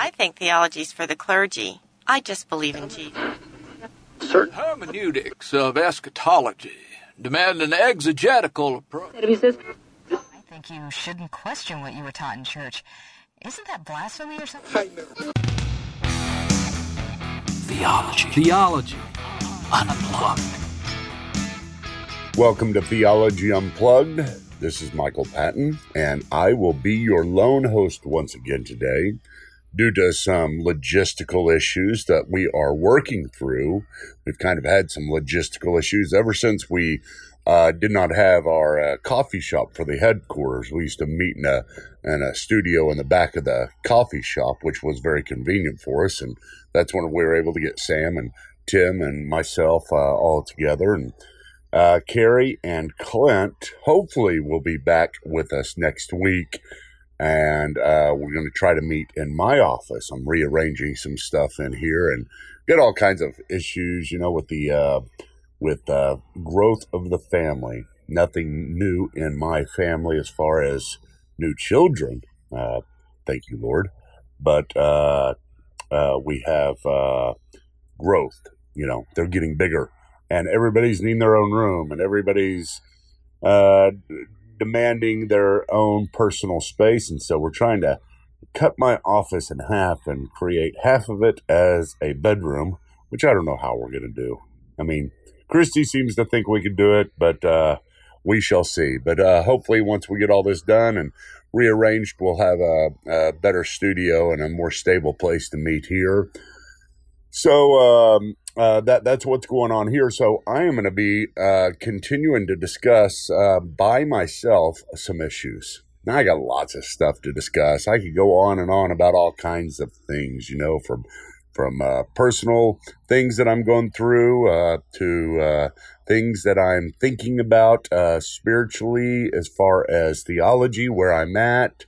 I think theology's for the clergy. I just believe in Jesus. Certain hermeneutics of eschatology demand an exegetical approach. I think you shouldn't question what you were taught in church. Isn't that blasphemy or something? Theology. Theology. Unplugged. Welcome to Theology Unplugged. This is Michael Patton, and I will be your lone host once again today. Due to some logistical issues that we are working through, we've kind of had some logistical issues ever since we uh, did not have our uh, coffee shop for the headquarters. We used to meet in a in a studio in the back of the coffee shop, which was very convenient for us, and that's when we were able to get Sam and Tim and myself uh, all together and uh, Carrie and Clint hopefully will be back with us next week. And uh, we're going to try to meet in my office. I'm rearranging some stuff in here and get all kinds of issues, you know, with the uh, with uh, growth of the family. Nothing new in my family as far as new children. Uh, thank you, Lord. But uh, uh, we have uh, growth. You know, they're getting bigger and everybody's needing their own room and everybody's uh, demanding their own personal space. And so we're trying to cut my office in half and create half of it as a bedroom, which I don't know how we're going to do. I mean, Christy seems to think we could do it, but uh, we shall see. But uh, hopefully, once we get all this done and rearranged, we'll have a, a better studio and a more stable place to meet here. So um, uh, that that's what's going on here. So I am going to be uh, continuing to discuss uh, by myself some issues. Now I got lots of stuff to discuss. I could go on and on about all kinds of things, you know, from from uh, personal things that I'm going through uh, to uh, things that I'm thinking about spiritually, as far as theology, where I'm at,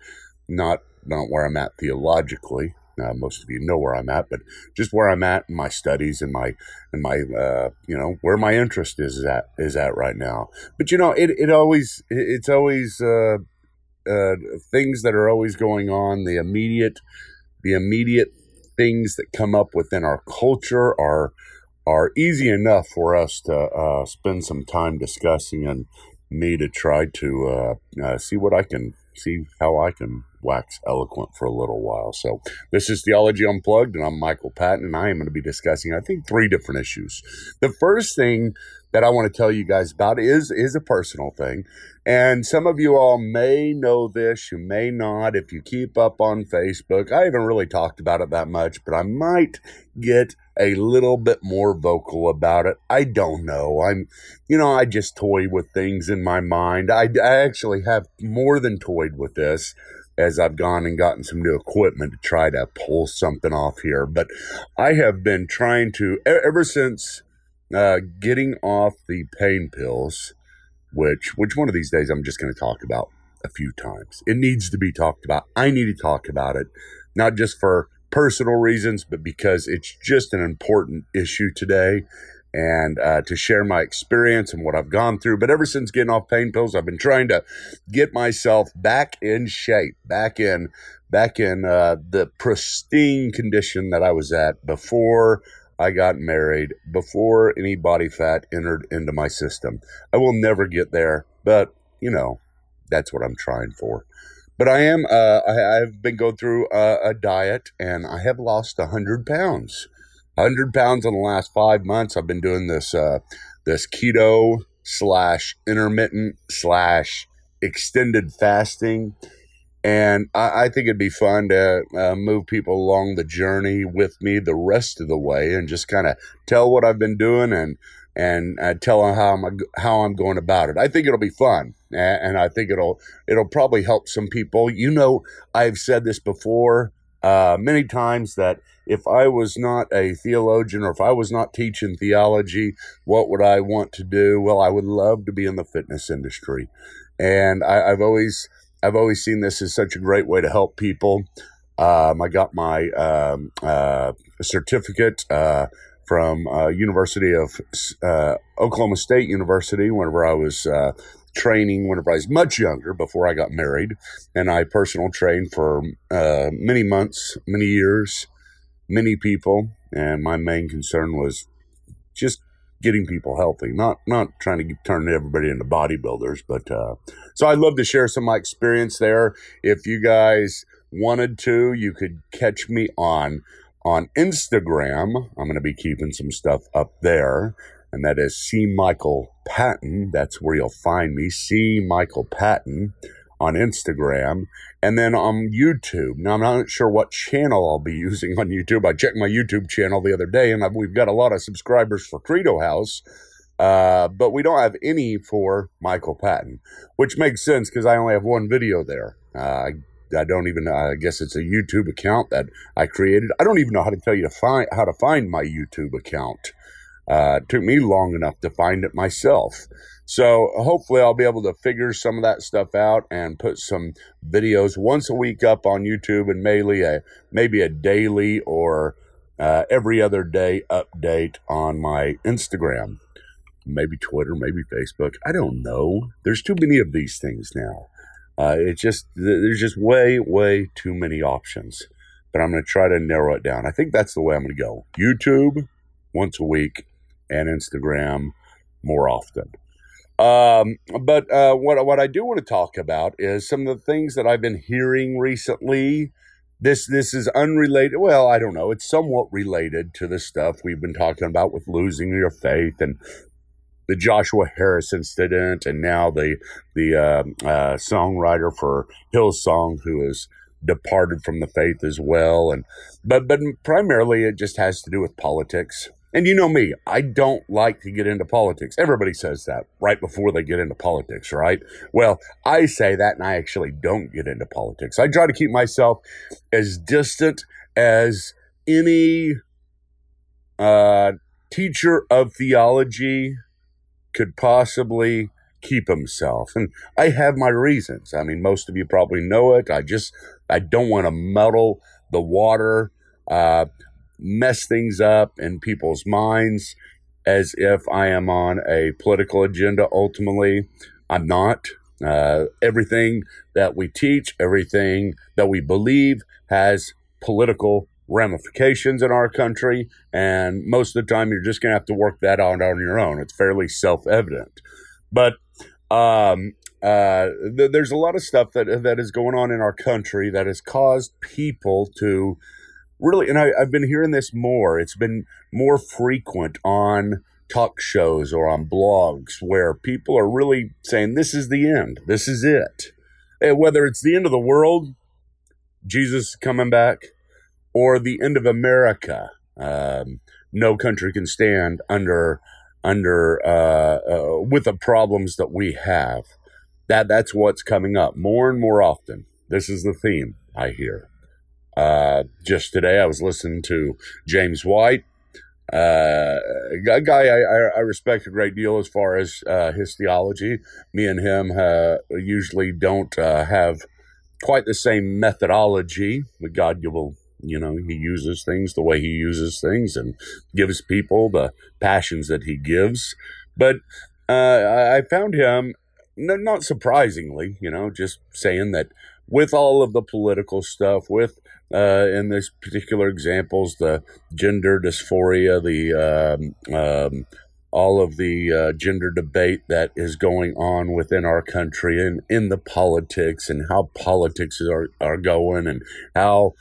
not not where I'm at theologically. Uh, most of you know where I'm at, but just where I'm at in my studies and my and my uh, you know where my interest is at is at right now. But you know, it it always it's always uh, uh, things that are always going on. The immediate the immediate things that come up within our culture are are easy enough for us to uh, spend some time discussing and me to try to uh, see what I can see how I can wax eloquent for a little while. So, this is Theology Unplugged, and I'm Michael Patton, and I am going to be discussing, I think, three different issues. The first thing that I want to tell you guys about is is a personal thing. And some of you all may know this, you may not. If you keep up on Facebook, I haven't really talked about it that much, but I might get a little bit more vocal about it. I don't know. I'm, you know, I just toy with things in my mind. I, I actually have more than toyed with this as I've gone and gotten some new equipment to try to pull something off here. But I have been trying to, ever since uh, getting off the pain pills, which which one of these days I'm just going to talk about a few times. It needs to be talked about. I need to talk about it, not just for personal reasons, but because it's just an important issue today and uh, to share my experience and what I've gone through. But ever since getting off pain pills, I've been trying to get myself back in shape, back in back in uh, the pristine condition that I was at before I got married, before any body fat entered into my system. I will never get there, but you know, that's what I'm trying for. But I am, uh, I, have been going through a, a diet and I have lost 100 pounds. 100 pounds in the last five months. I've been doing this uh, this keto slash intermittent slash extended fasting. And I, I think it'd be fun to uh, move people along the journey with me the rest of the way and just kind of tell what I've been doing and and uh, tell them how I'm how I'm going about it. I think it'll be fun, and I think it'll it'll probably help some people. You know, I've said this before uh, many times that if I was not a theologian or if I was not teaching theology, what would I want to do? Well, I would love to be in the fitness industry, and I, have always I've always seen this as such a great way to help people. Um, I got my um, uh, certificate uh, from uh, University of uh, Oklahoma State University whenever I was uh, training whenever I was much younger, before I got married, and I personal trained for uh, many months, many years, many people, and my main concern was just getting people healthy, not not trying to turn everybody into bodybuilders. But uh, so I'd love to share some of my experience there. If you guys wanted to, you could catch me on on Instagram. I'm going to be keeping some stuff up there, and that is C Michael Patton. That's where you'll find me. C Michael Patton on Instagram and then on YouTube. Now, I'm not sure what channel I'll be using on YouTube. I checked my YouTube channel the other day and I've, we've got a lot of subscribers for Credo House, uh, but we don't have any for Michael Patton, which makes sense because I only have one video there. Uh, I don't even. I guess it's a YouTube account that I created. I don't even know how to tell you to find how to find my YouTube account. Uh, took me long enough to find it myself. So hopefully I'll be able to figure some of that stuff out and put some videos once a week up on YouTube and maybe a maybe a daily or uh, every other day update on my Instagram, maybe Twitter, maybe Facebook. I don't know. There's too many of these things now. Uh, it's just there's just way way too many options. But I'm going to try to narrow it down. I think that's the way I'm going to go. YouTube once a week and Instagram more often. Um, but uh, what what I do want to talk about is some of the things that I've been hearing recently. This this is unrelated. Well, I don't know. It's somewhat related to the stuff we've been talking about with losing your faith and the Joshua Harris incident, and now the the uh, uh, songwriter for Hillsong who has departed from the faith as well. And but but primarily it just has to do with politics. And you know me, I don't like to get into politics. Everybody says that right before they get into politics, right? Well, I say that and I actually don't get into politics. I try to keep myself as distant as any uh, teacher of theology could possibly keep himself. And I have my reasons. I mean, most of you probably know it. I just, I don't want to muddle the water. Uh, mess things up in people's minds as if I am on a political agenda. Ultimately, I'm not. Uh, everything that we teach, everything that we believe has political ramifications in our country. And most of the time, you're just going to have to work that out on your own. It's fairly self evident. But um, uh, th- there's a lot of stuff that that is going on in our country that has caused people to really, and I, I've been hearing this more. It's been more frequent on talk shows or on blogs where people are really saying, This is the end. This is it. And whether it's the end of the world, Jesus coming back, or the end of America, um, no country can stand under under uh, uh, with the problems that we have. That that's what's coming up more and more often. This is the theme I hear. Uh, just today, I was listening to James White, uh, a guy I, I, respect a great deal as far as uh, his theology. Me and him uh, usually don't uh, have quite the same methodology. But God will, you know, He uses things the way He uses things and gives people the passions that He gives. But I found him, not surprisingly, you know, just saying that with all of the political stuff, with uh, in this particular examples, the gender dysphoria, the um, um, all of the uh, gender debate that is going on within our country and in the politics and how politics are, are going and how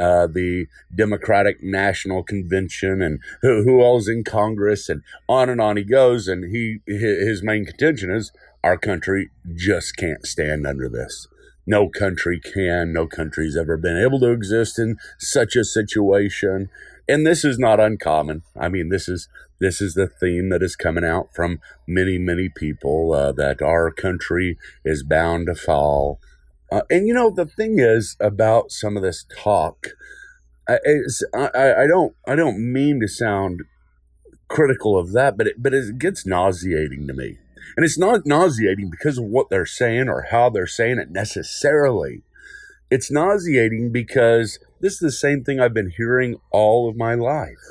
uh, the Democratic National Convention and who, who all's in Congress and on and on he goes. And he his main contention is our country just can't stand under this no country can, no country's ever been able to exist in such a situation. And this is not uncommon. I mean, this is this is the theme that is coming out from many, many people uh, that our country is bound to fall. Uh, and you know, the thing is about some of this talk. I, I, I don't I don't mean to sound critical of that, but it, but it gets nauseating to me. And it's not nauseating because of what they're saying or how they're saying it necessarily. It's nauseating because this is the same thing I've been hearing all of my life.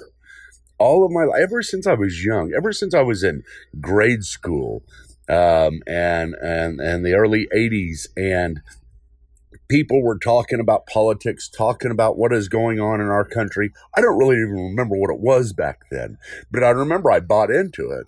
All of my life, ever since I was young, ever since I was in grade school, um, and and and the early '80s, and people were talking about politics, talking about what is going on in our country. I don't really even remember what it was back then, but I remember I bought into it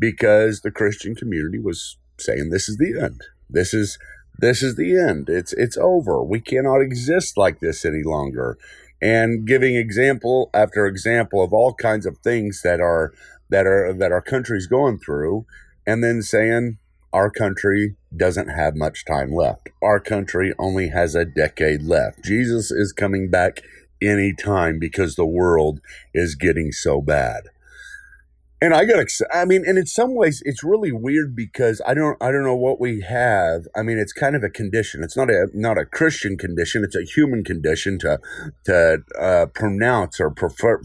because the Christian community was saying this is the end. This is this is the end. It's it's over. We cannot exist like this any longer. And giving example after example of all kinds of things that are that are that our country's going through, and then saying our country doesn't have much time left. Our country only has a decade left. Jesus is coming back any time because the world is getting so bad and I got excited. I mean, and in some ways, it's really weird because I don't, I don't know what we have. I mean, it's kind of a condition. It's not a, not a Christian condition. It's a human condition to, to uh, pronounce or prefer,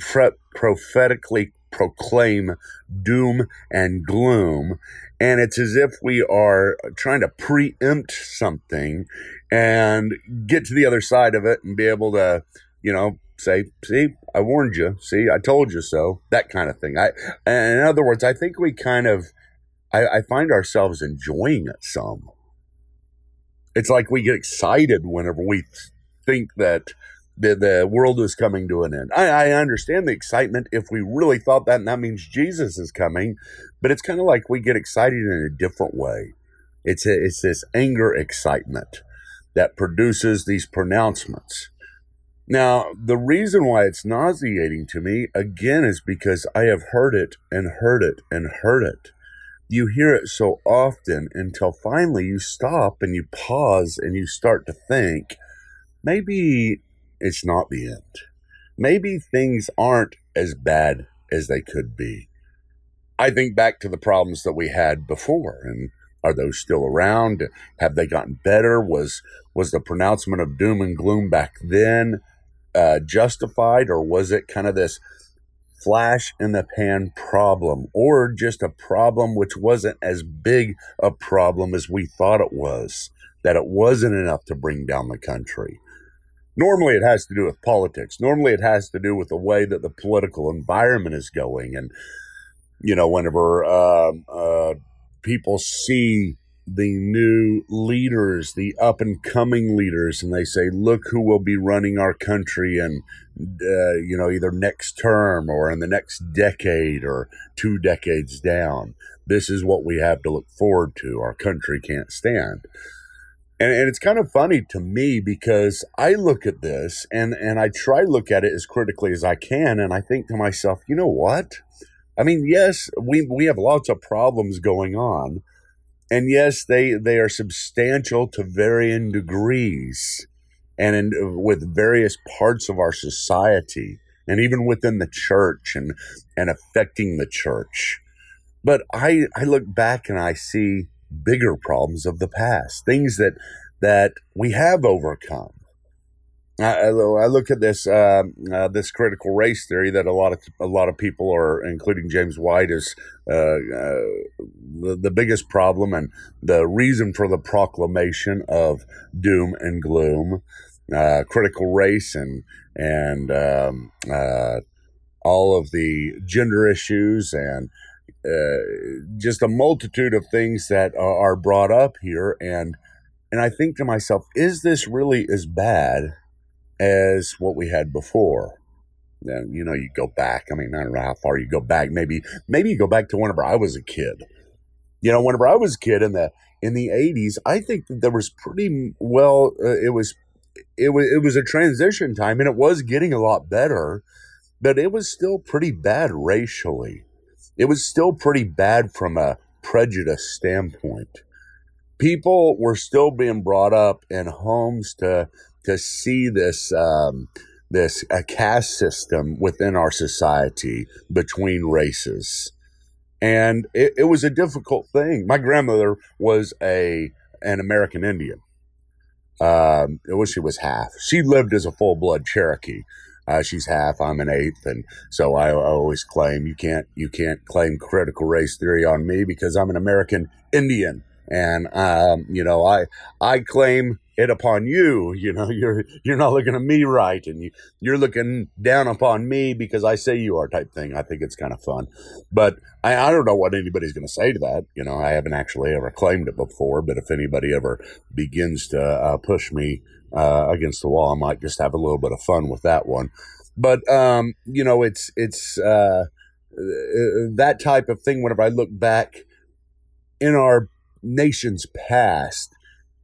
prophetically proclaim doom and gloom. And it's as if we are trying to preempt something and get to the other side of it and be able to, you know, say, see, I warned you. See, I told you so. That kind of thing. I, in other words, I think we kind of, I, I find ourselves enjoying it some. It's like we get excited whenever we think that the, the world is coming to an end. I, I understand the excitement if we really thought that, and that means Jesus is coming, but it's kind of like we get excited in a different way. It's, a, it's this anger excitement that produces these pronouncements. Now, the reason why it's nauseating to me, again, is because I have heard it and heard it and heard it. You hear it so often until finally you stop and you pause and you start to think maybe it's not the end. Maybe things aren't as bad as they could be. I think back to the problems that we had before and are those still around? Have they gotten better? Was was the pronouncement of doom and gloom back then uh, justified, or was it kind of this flash in the pan problem, or just a problem which wasn't as big a problem as we thought it was? That it wasn't enough to bring down the country. Normally, it has to do with politics. Normally, it has to do with the way that the political environment is going. And, you know, whenever uh, uh, people see the new leaders, the up and coming leaders, and they say, "Look who will be running our country, and uh, you know, either next term or in the next decade or two decades down. This is what we have to look forward to. Our country can't stand." And, and it's kind of funny to me because I look at this and, and I try to look at it as critically as I can, and I think to myself, you know what? I mean, yes, we we have lots of problems going on and yes, they they are substantial to varying degrees, and in, with various parts of our society, and even within the church, and and affecting the church. But I I look back and I see bigger problems of the past, things that that we have overcome, I, I look at this uh, uh, this critical race theory that a lot of a lot of people are, including James White, is uh, uh, the, the biggest problem and the reason for the proclamation of doom and gloom, uh, critical race and and um, uh, all of the gender issues and just a multitude of things that are brought up here and and I think to myself, is this really as bad? As what we had before. And, you know, you go back. I mean, I don't know how far you go back. Maybe, maybe you go back to whenever I was a kid. You know, whenever I was a kid in the in the '80s, I think that there was pretty well. Uh, it was, it was, it was a transition time, and it was getting a lot better, but it was still pretty bad racially. It was still pretty bad from a prejudice standpoint. People were still being brought up in homes to to see this um, this a caste system within our society between races, and it, it was a difficult thing. My grandmother was a an American Indian. Um, I wish she was half. She lived as a full blood Cherokee. Uh, she's half. I'm an eighth, and so I, I, always claim you can't you can't claim critical race theory on me because I'm an American Indian, and um, you know I I claim it upon you. You know, you're you're not looking at me right, and you you're looking down upon me because I say you are type thing. I think it's kind of fun, but I, I don't know what anybody's going to say to that. You know, I haven't actually ever claimed it before, but if anybody ever begins to uh, push me uh, against the wall, I might just have a little bit of fun with that one. But um, you know, it's it's uh, uh that type of thing. Whenever I look back in our nation's past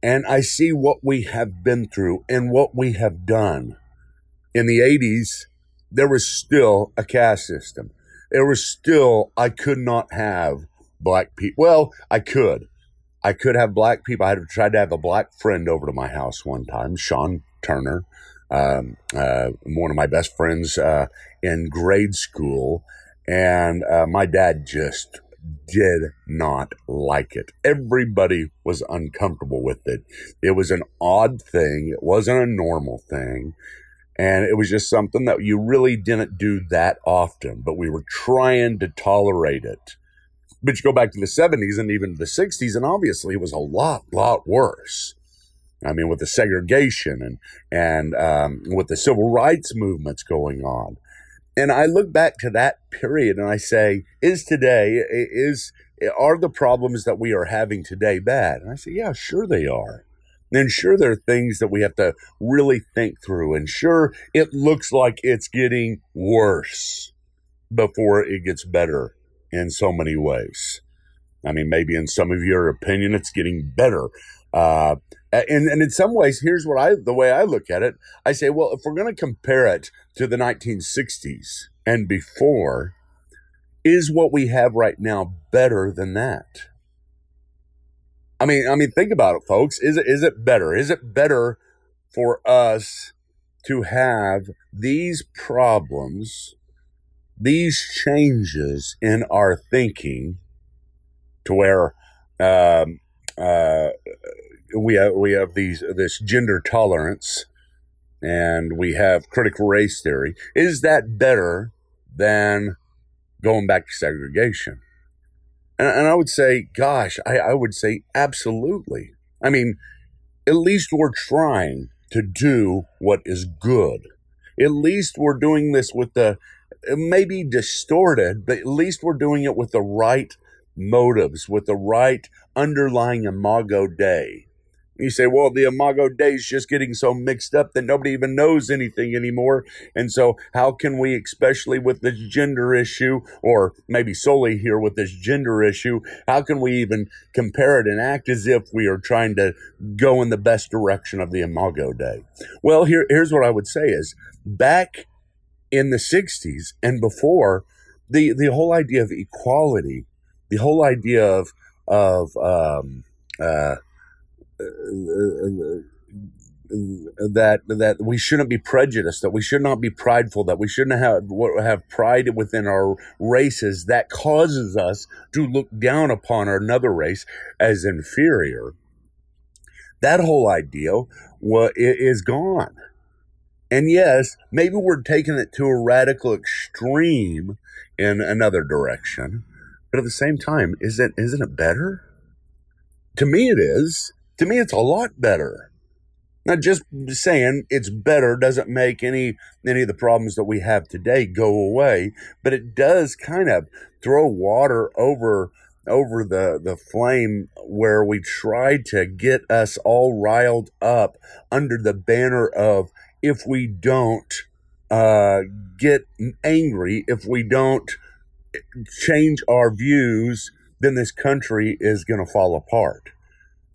and I see what we have been through and what we have done. In the 80s, there was still a caste system. There was still, I could not have black people. Well, I could. I could have black people. I had tried to have a black friend over to my house one time, Sean Turner, um, uh, one of my best friends uh, in grade school. And uh, my dad just did not like it. Everybody was uncomfortable with it. It was an odd thing. It wasn't a normal thing. And it was just something that you really didn't do that often, but we were trying to tolerate it. But you go back to the 70s and even the 60s, and obviously it was a lot, lot worse. I mean, with the segregation and and um, with the civil rights movements going on, and I look back to that period and I say, is today, is, are the problems that we are having today bad? And I say, yeah, sure they are. And sure, there are things that we have to really think through. And sure, it looks like it's getting worse before it gets better in so many ways. I mean, maybe in some of your opinion, it's getting better. Uh, and, and in some ways, here's what I, the way I look at it. I say, well, if we're going to compare it to the 1960s and before, is what we have right now better than that? I mean, I mean, think about it, folks. Is it, is it better? Is it better for us to have these problems, these changes in our thinking to where, um, uh, we have we have these this gender tolerance and we have critical race theory. Is that better than going back to segregation? And, and I would say, gosh, I, I would say absolutely. I mean, at least we're trying to do what is good. At least we're doing this with the maybe distorted, but at least we're doing it with the right motives, with the right underlying imago Dei. You say, well, the Imago is just getting so mixed up that nobody even knows anything anymore. And so, how can we, especially with this gender issue, or maybe solely here with this gender issue, how can we even compare it and act as if we are trying to go in the best direction of the Imago Dei? Well, here, here's what I would say is back in the 60s and before, the, the whole idea of equality, the whole idea of, of, um, uh, that that we shouldn't be prejudiced, that we should not be prideful, that we shouldn't have have pride within our races that causes us to look down upon another race as inferior. That whole idea is gone. And yes, maybe we're taking it to a radical extreme in another direction, but at the same time, isn't isn't it better? To me, it is. To me, it's a lot better. Not just saying it's better doesn't make any any of the problems that we have today go away, but it does kind of throw water over over the the flame where we try to get us all riled up under the banner of if we don't uh, get angry, if we don't change our views, then this country is going to fall apart.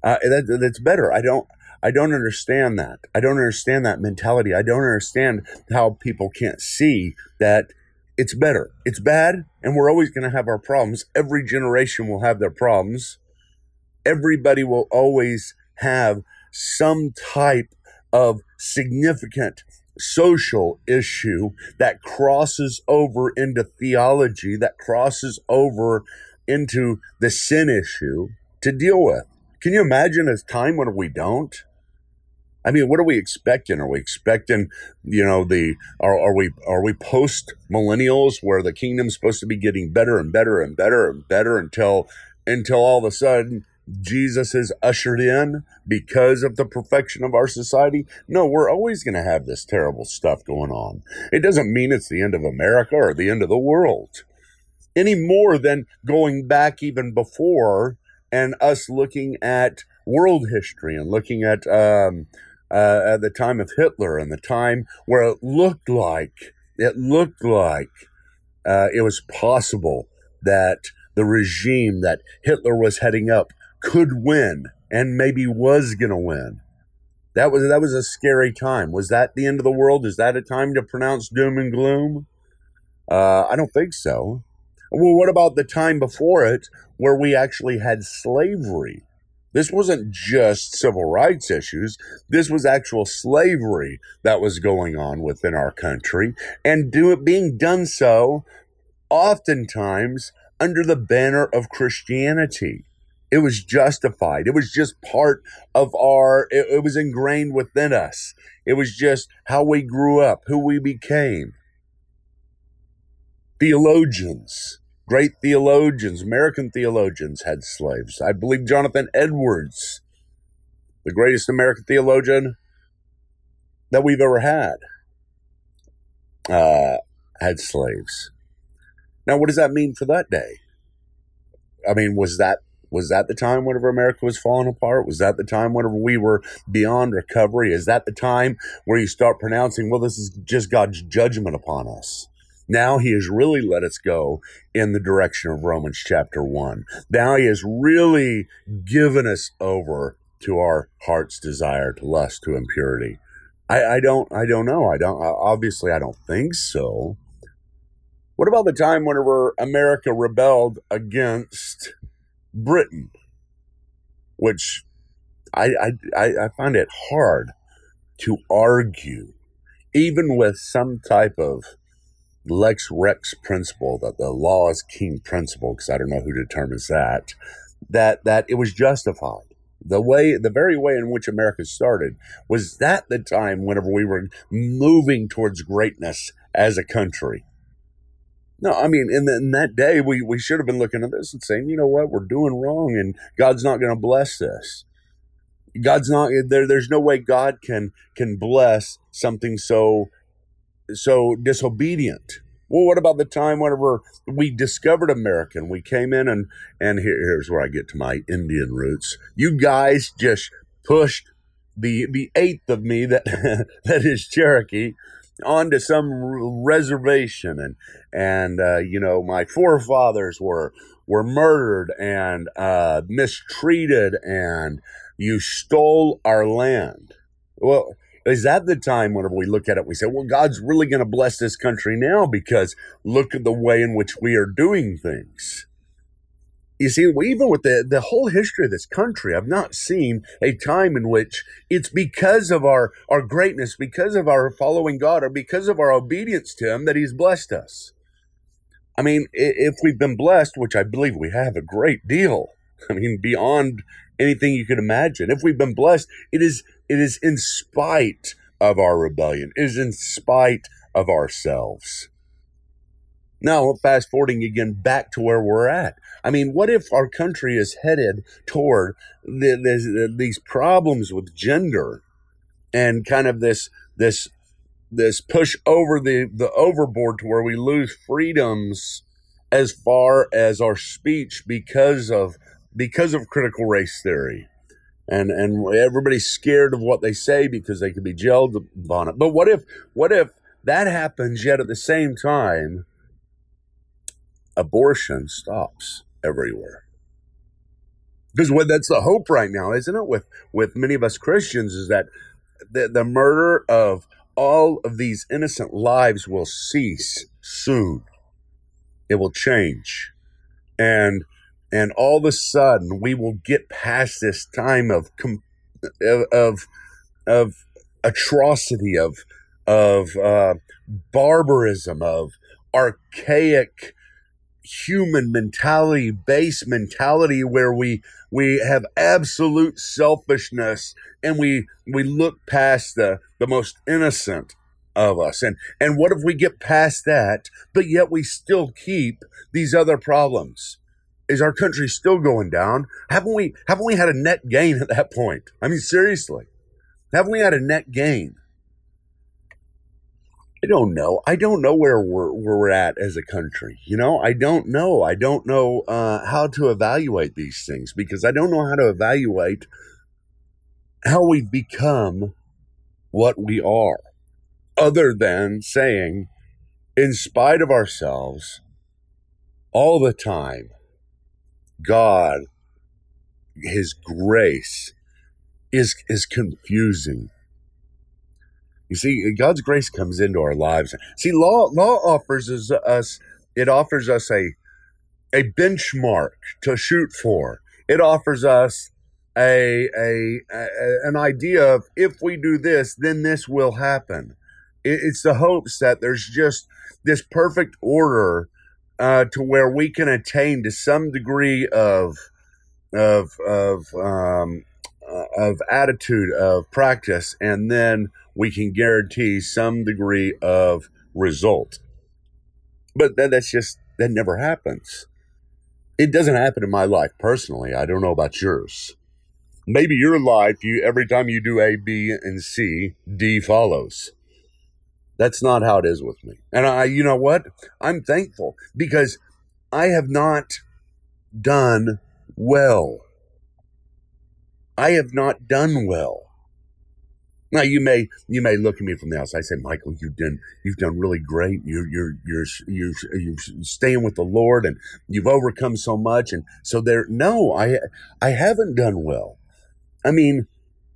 Uh, that, that's better. I don't. I don't understand that. I don't understand that mentality. I don't understand how people can't see that it's better. It's bad, and we're always going to have our problems. Every generation will have their problems. Everybody will always have some type of significant social issue that crosses over into theology, that crosses over into the sin issue to deal with. Can you imagine a time when we don't? I mean, what are we expecting? Are we expecting, you know, the are, are we are we post millennials where the kingdom's supposed to be getting better and better and better and better until until all of a sudden Jesus is ushered in because of the perfection of our society. No, we're always going to have this terrible stuff going on. It doesn't mean it's the end of America or the end of the world any more than going back even before and us looking at world history and looking at um, uh, at the time of Hitler and the time where it looked like it looked like uh, it was possible that the regime that Hitler was heading up could win and maybe was going to win. That was that was a scary time. Was that the end of the world? Is that a time to pronounce doom and gloom? Uh, I don't think so. Well, what about the time before it where we actually had slavery? This wasn't just civil rights issues. This was actual slavery that was going on within our country and do it being done so oftentimes under the banner of Christianity. It was justified. It was just part of our, it, it was ingrained within us. It was just how we grew up, who we became. Theologians, great theologians, American theologians had slaves. I believe Jonathan Edwards, the greatest American theologian that we've ever had, uh, had slaves. Now, what does that mean for that day? I mean, was that was that the time whenever America was falling apart? Was that the time whenever we were beyond recovery? Is that the time where you start pronouncing, well, this is just God's judgment upon us? Now he has really let us go in the direction of Romans chapter 1. Now he has really given us over to our heart's desire to lust, to impurity. I, I don't, I don't know. I don't, obviously, I don't think so. What about the time whenever America rebelled against Britain? Which I, I, I find it hard to argue, even with some type of lex rex principle, that the law is king principle, because I don't know who determines that, that, that it was justified. The way, the very way in which America started was that the time whenever we were moving towards greatness as a country. No, I mean, in, the, in that day, we, we should have been looking at this and saying, you know what, we're doing wrong and God's not going to bless this. God's not there. There's no way God can can bless something so so disobedient. Well, what about the time whenever we discovered America and we came in and and here, here's where I get to my Indian roots. You guys just pushed the the eighth of me that that is Cherokee onto some reservation and and uh, you know my forefathers were were murdered and uh, mistreated and you stole our land well is that the time whenever we look at it we say well god's really going to bless this country now because look at the way in which we are doing things you see, even with the, the whole history of this country, I've not seen a time in which it's because of our, our greatness, because of our following God, or because of our obedience to Him that He's blessed us. I mean, if we've been blessed, which I believe we have a great deal, I mean, beyond anything you could imagine, if we've been blessed, it is, it is in spite of our rebellion, it is in spite of ourselves. Now, fast forwarding again back to where we're at. I mean, what if our country is headed toward the, the, these problems with gender and kind of this this this push over the the overboard to where we lose freedoms as far as our speech because of because of critical race theory and and everybody's scared of what they say because they could be jailed on it but what if what if that happens yet at the same time abortion stops everywhere. Because what that's the hope right now, isn't it? With with many of us Christians, is that the, the murder of all of these innocent lives will cease soon. It will change, and and all of a sudden we will get past this time of of of atrocity of of uh, barbarism of archaic human mentality, base mentality where we we have absolute selfishness and we we look past the the most innocent of us. And and what if we get past that, but yet we still keep these other problems? Is our country still going down? Haven't we haven't we had a net gain at that point? I mean, seriously, haven't we had a net gain? I don't know. I don't know where we're where we're at as a country. You know, I don't know. I don't know uh, how to evaluate these things because I don't know how to evaluate how we've become what we are, other than saying, in spite of ourselves, all the time, God, His grace is is confusing you see, God's grace comes into our lives. See, law law offers us it offers us a a benchmark to shoot for. It offers us a, a, a an idea of if we do this, then this will happen. It, it's the hopes that there's just this perfect order uh, to where we can attain to some degree of of of um, uh, of attitude of practice, and then we can guarantee some degree of result. But that, that's just, that never happens. It doesn't happen in my life personally. I don't know about yours. Maybe your life, you every time you do A, B, and C, D follows. That's not how it is with me. And I, you know what? I'm thankful because I have not done well. I have not done well. Now you may you may look at me from the outside and say, Michael, you've done you've done really great. You're you're you're you're you're staying with the Lord and you've overcome so much. And so there, no, I I haven't done well. I mean,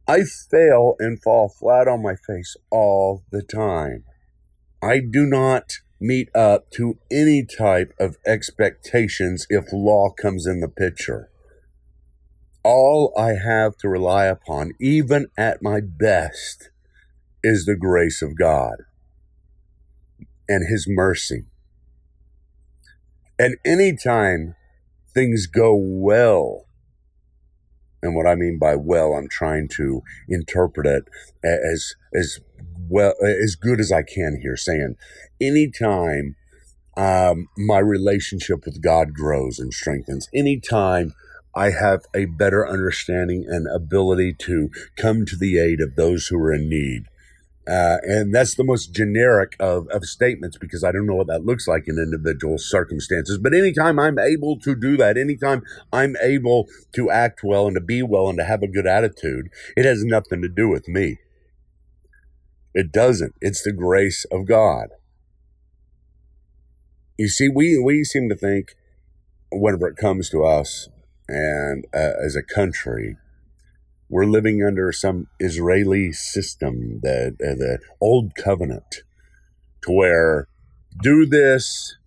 I fail and fall flat on my face all the time. I do not meet up to any type of expectations if law comes in the picture all I have to rely upon, even at my best, is the grace of God and His mercy. And anytime things go well, and what I mean by well, I'm trying to interpret it as as well as good as I can here, saying anytime um, my relationship with God grows and strengthens, anytime I have a better understanding and ability to come to the aid of those who are in need. Uh, and that's the most generic of, of statements because I don't know what that looks like in individual circumstances. But anytime I'm able to do that, anytime I'm able to act well and to be well and to have a good attitude, it has nothing to do with me. It doesn't. It's the grace of God. You see, we, we seem to think whenever it comes to us and uh, as a country, we're living under some Israeli system, the the old covenant, to where do this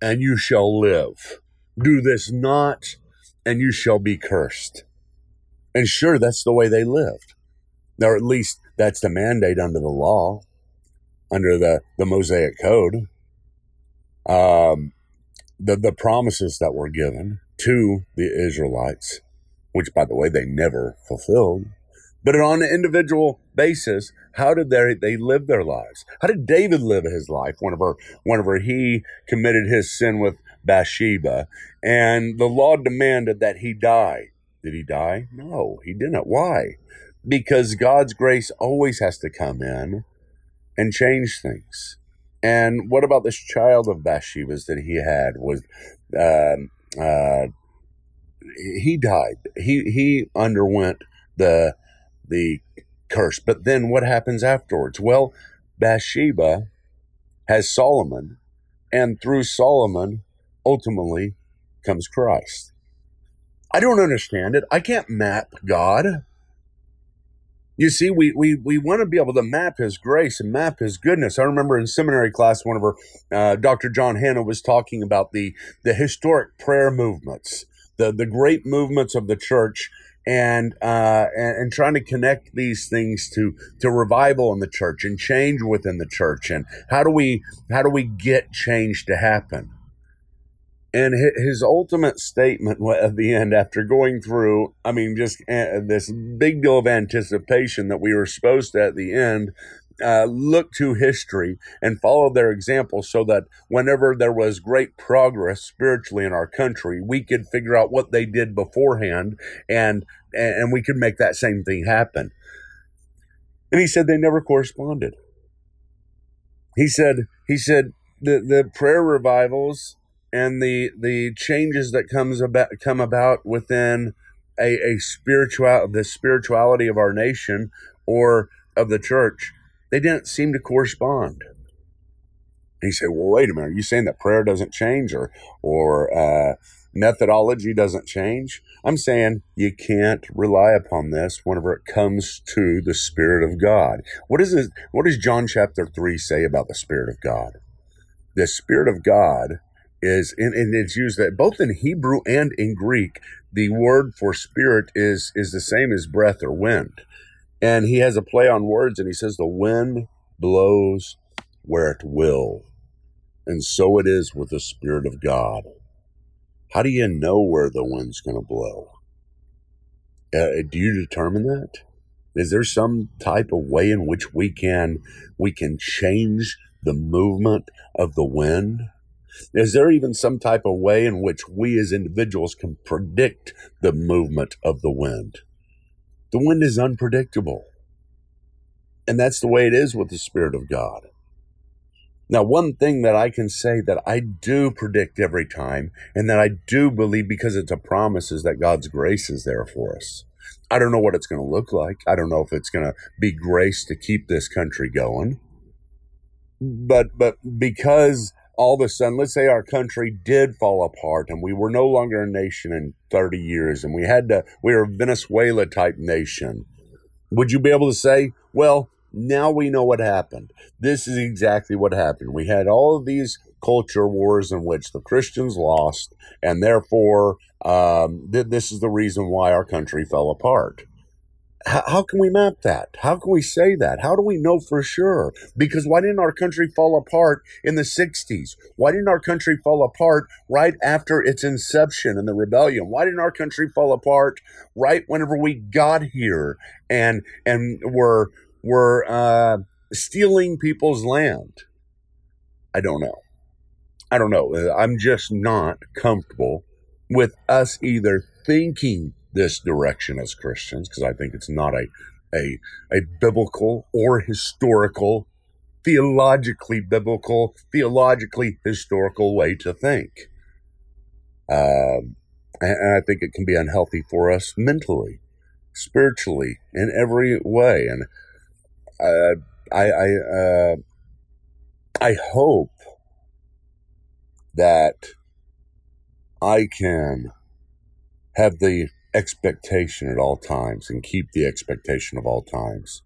and you shall live, do this not and you shall be cursed. And sure, that's the way they lived. Or at least that's the mandate under the law, under the, the Mosaic Code. Um, the, the promises that were given to the Israelites, which, by the way, they never fulfilled. But on an individual basis, how did they, they live their lives? How did David live his life whenever, whenever he committed his sin with Bathsheba and the law demanded that he die? Did he die? No, he didn't. Why? Because God's grace always has to come in and change things. And what about this child of Bathsheba's that he had? Was um, uh, he died. He he underwent the the curse. But then what happens afterwards? Well, Bathsheba has Solomon, and through Solomon, ultimately comes Christ. I don't understand it. I can't map God. You see, we, we, we want to be able to map his grace and map his goodness. I remember in seminary class, one of our, uh, Dr. John Hannah was talking about the, the historic prayer movements, the, the great movements of the church and, uh, and, and trying to connect these things to, to revival in the church and change within the church. And how do we, how do we get change to happen? and his ultimate statement at the end after going through i mean just uh, this big deal of anticipation that we were supposed to at the end uh, look to history and follow their example so that whenever there was great progress spiritually in our country, we could figure out what they did beforehand and, and we could make that same thing happen. And he said they never corresponded. He said, he said, the, the prayer revivals and the, the changes that comes about, come about within a, a spiritual, the spirituality of our nation or of the church they didn't seem to correspond. And say, well, wait a minute, are you saying that prayer doesn't change or, or uh, methodology doesn't change? I'm saying you can't rely upon this whenever it comes to the Spirit of God. What is it, what does John chapter 3 say about the Spirit of God? The Spirit of God is, and, and it's used that both in Hebrew and in Greek, the word for spirit is, is the same as breath or wind. And he has a play on words and he says, The wind blows where it will. And so it is with the Spirit of God. How do you know where the wind's going to blow? Uh, do you determine that? Is there some type of way in which we can we can change the movement of the wind? Is there even some type of way in which we as individuals can predict the movement of the wind? The wind is unpredictable. And that's the way it is with the Spirit of God. Now, one thing that I can say that I do predict every time and that I do believe because it's a promise is that God's grace is there for us. I don't know what it's going to look like. I don't know if it's going to be grace to keep this country going. But, but because all of a sudden, let's say our country did fall apart and we were no longer a nation in 30 years and we had to, we were a Venezuela type nation. Would you be able to say, well, now we know what happened. This is exactly what happened. We had all of these culture wars in which the Christians lost, and therefore, um, th- this is the reason why our country fell apart how, can we map that? How can we say that? How do we know for sure? Because why didn't our country fall apart in the 60s? Why didn't our country fall apart right after its inception in the rebellion? Why didn't our country fall apart right whenever we got here and and were were uh, stealing people's land? I don't know. I don't know. I'm just not comfortable with us either thinking this direction as Christians because I think it's not a, a, a biblical or historical, theologically biblical, theologically historical way to think. Um, and, and I think it can be unhealthy for us mentally, spiritually, in every way. And uh, I, I, uh, I hope that I can have the expectation at all times and keep the expectation of all times.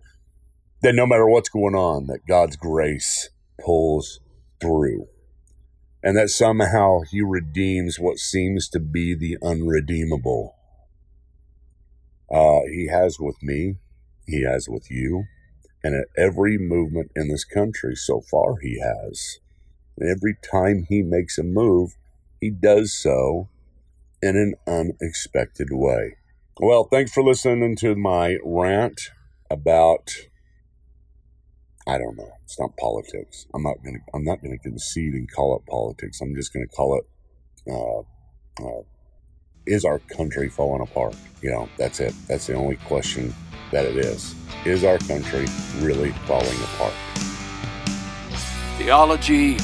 That no matter what's going on, that God's grace pulls through. And that somehow he redeems what seems to be the unredeemable. Uh, he has with me, he has with you, and at every movement in this country so far he has. And every time he makes a move, he does so in an unexpected way. Well, thanks for listening to my rant about I don't know. It's not politics. I'm not gonna. I'm not gonna concede and call it politics. I'm just gonna call it. Uh, uh, is our country falling apart? You know, that's it. That's the only question that it is. Is our country really falling apart? Theology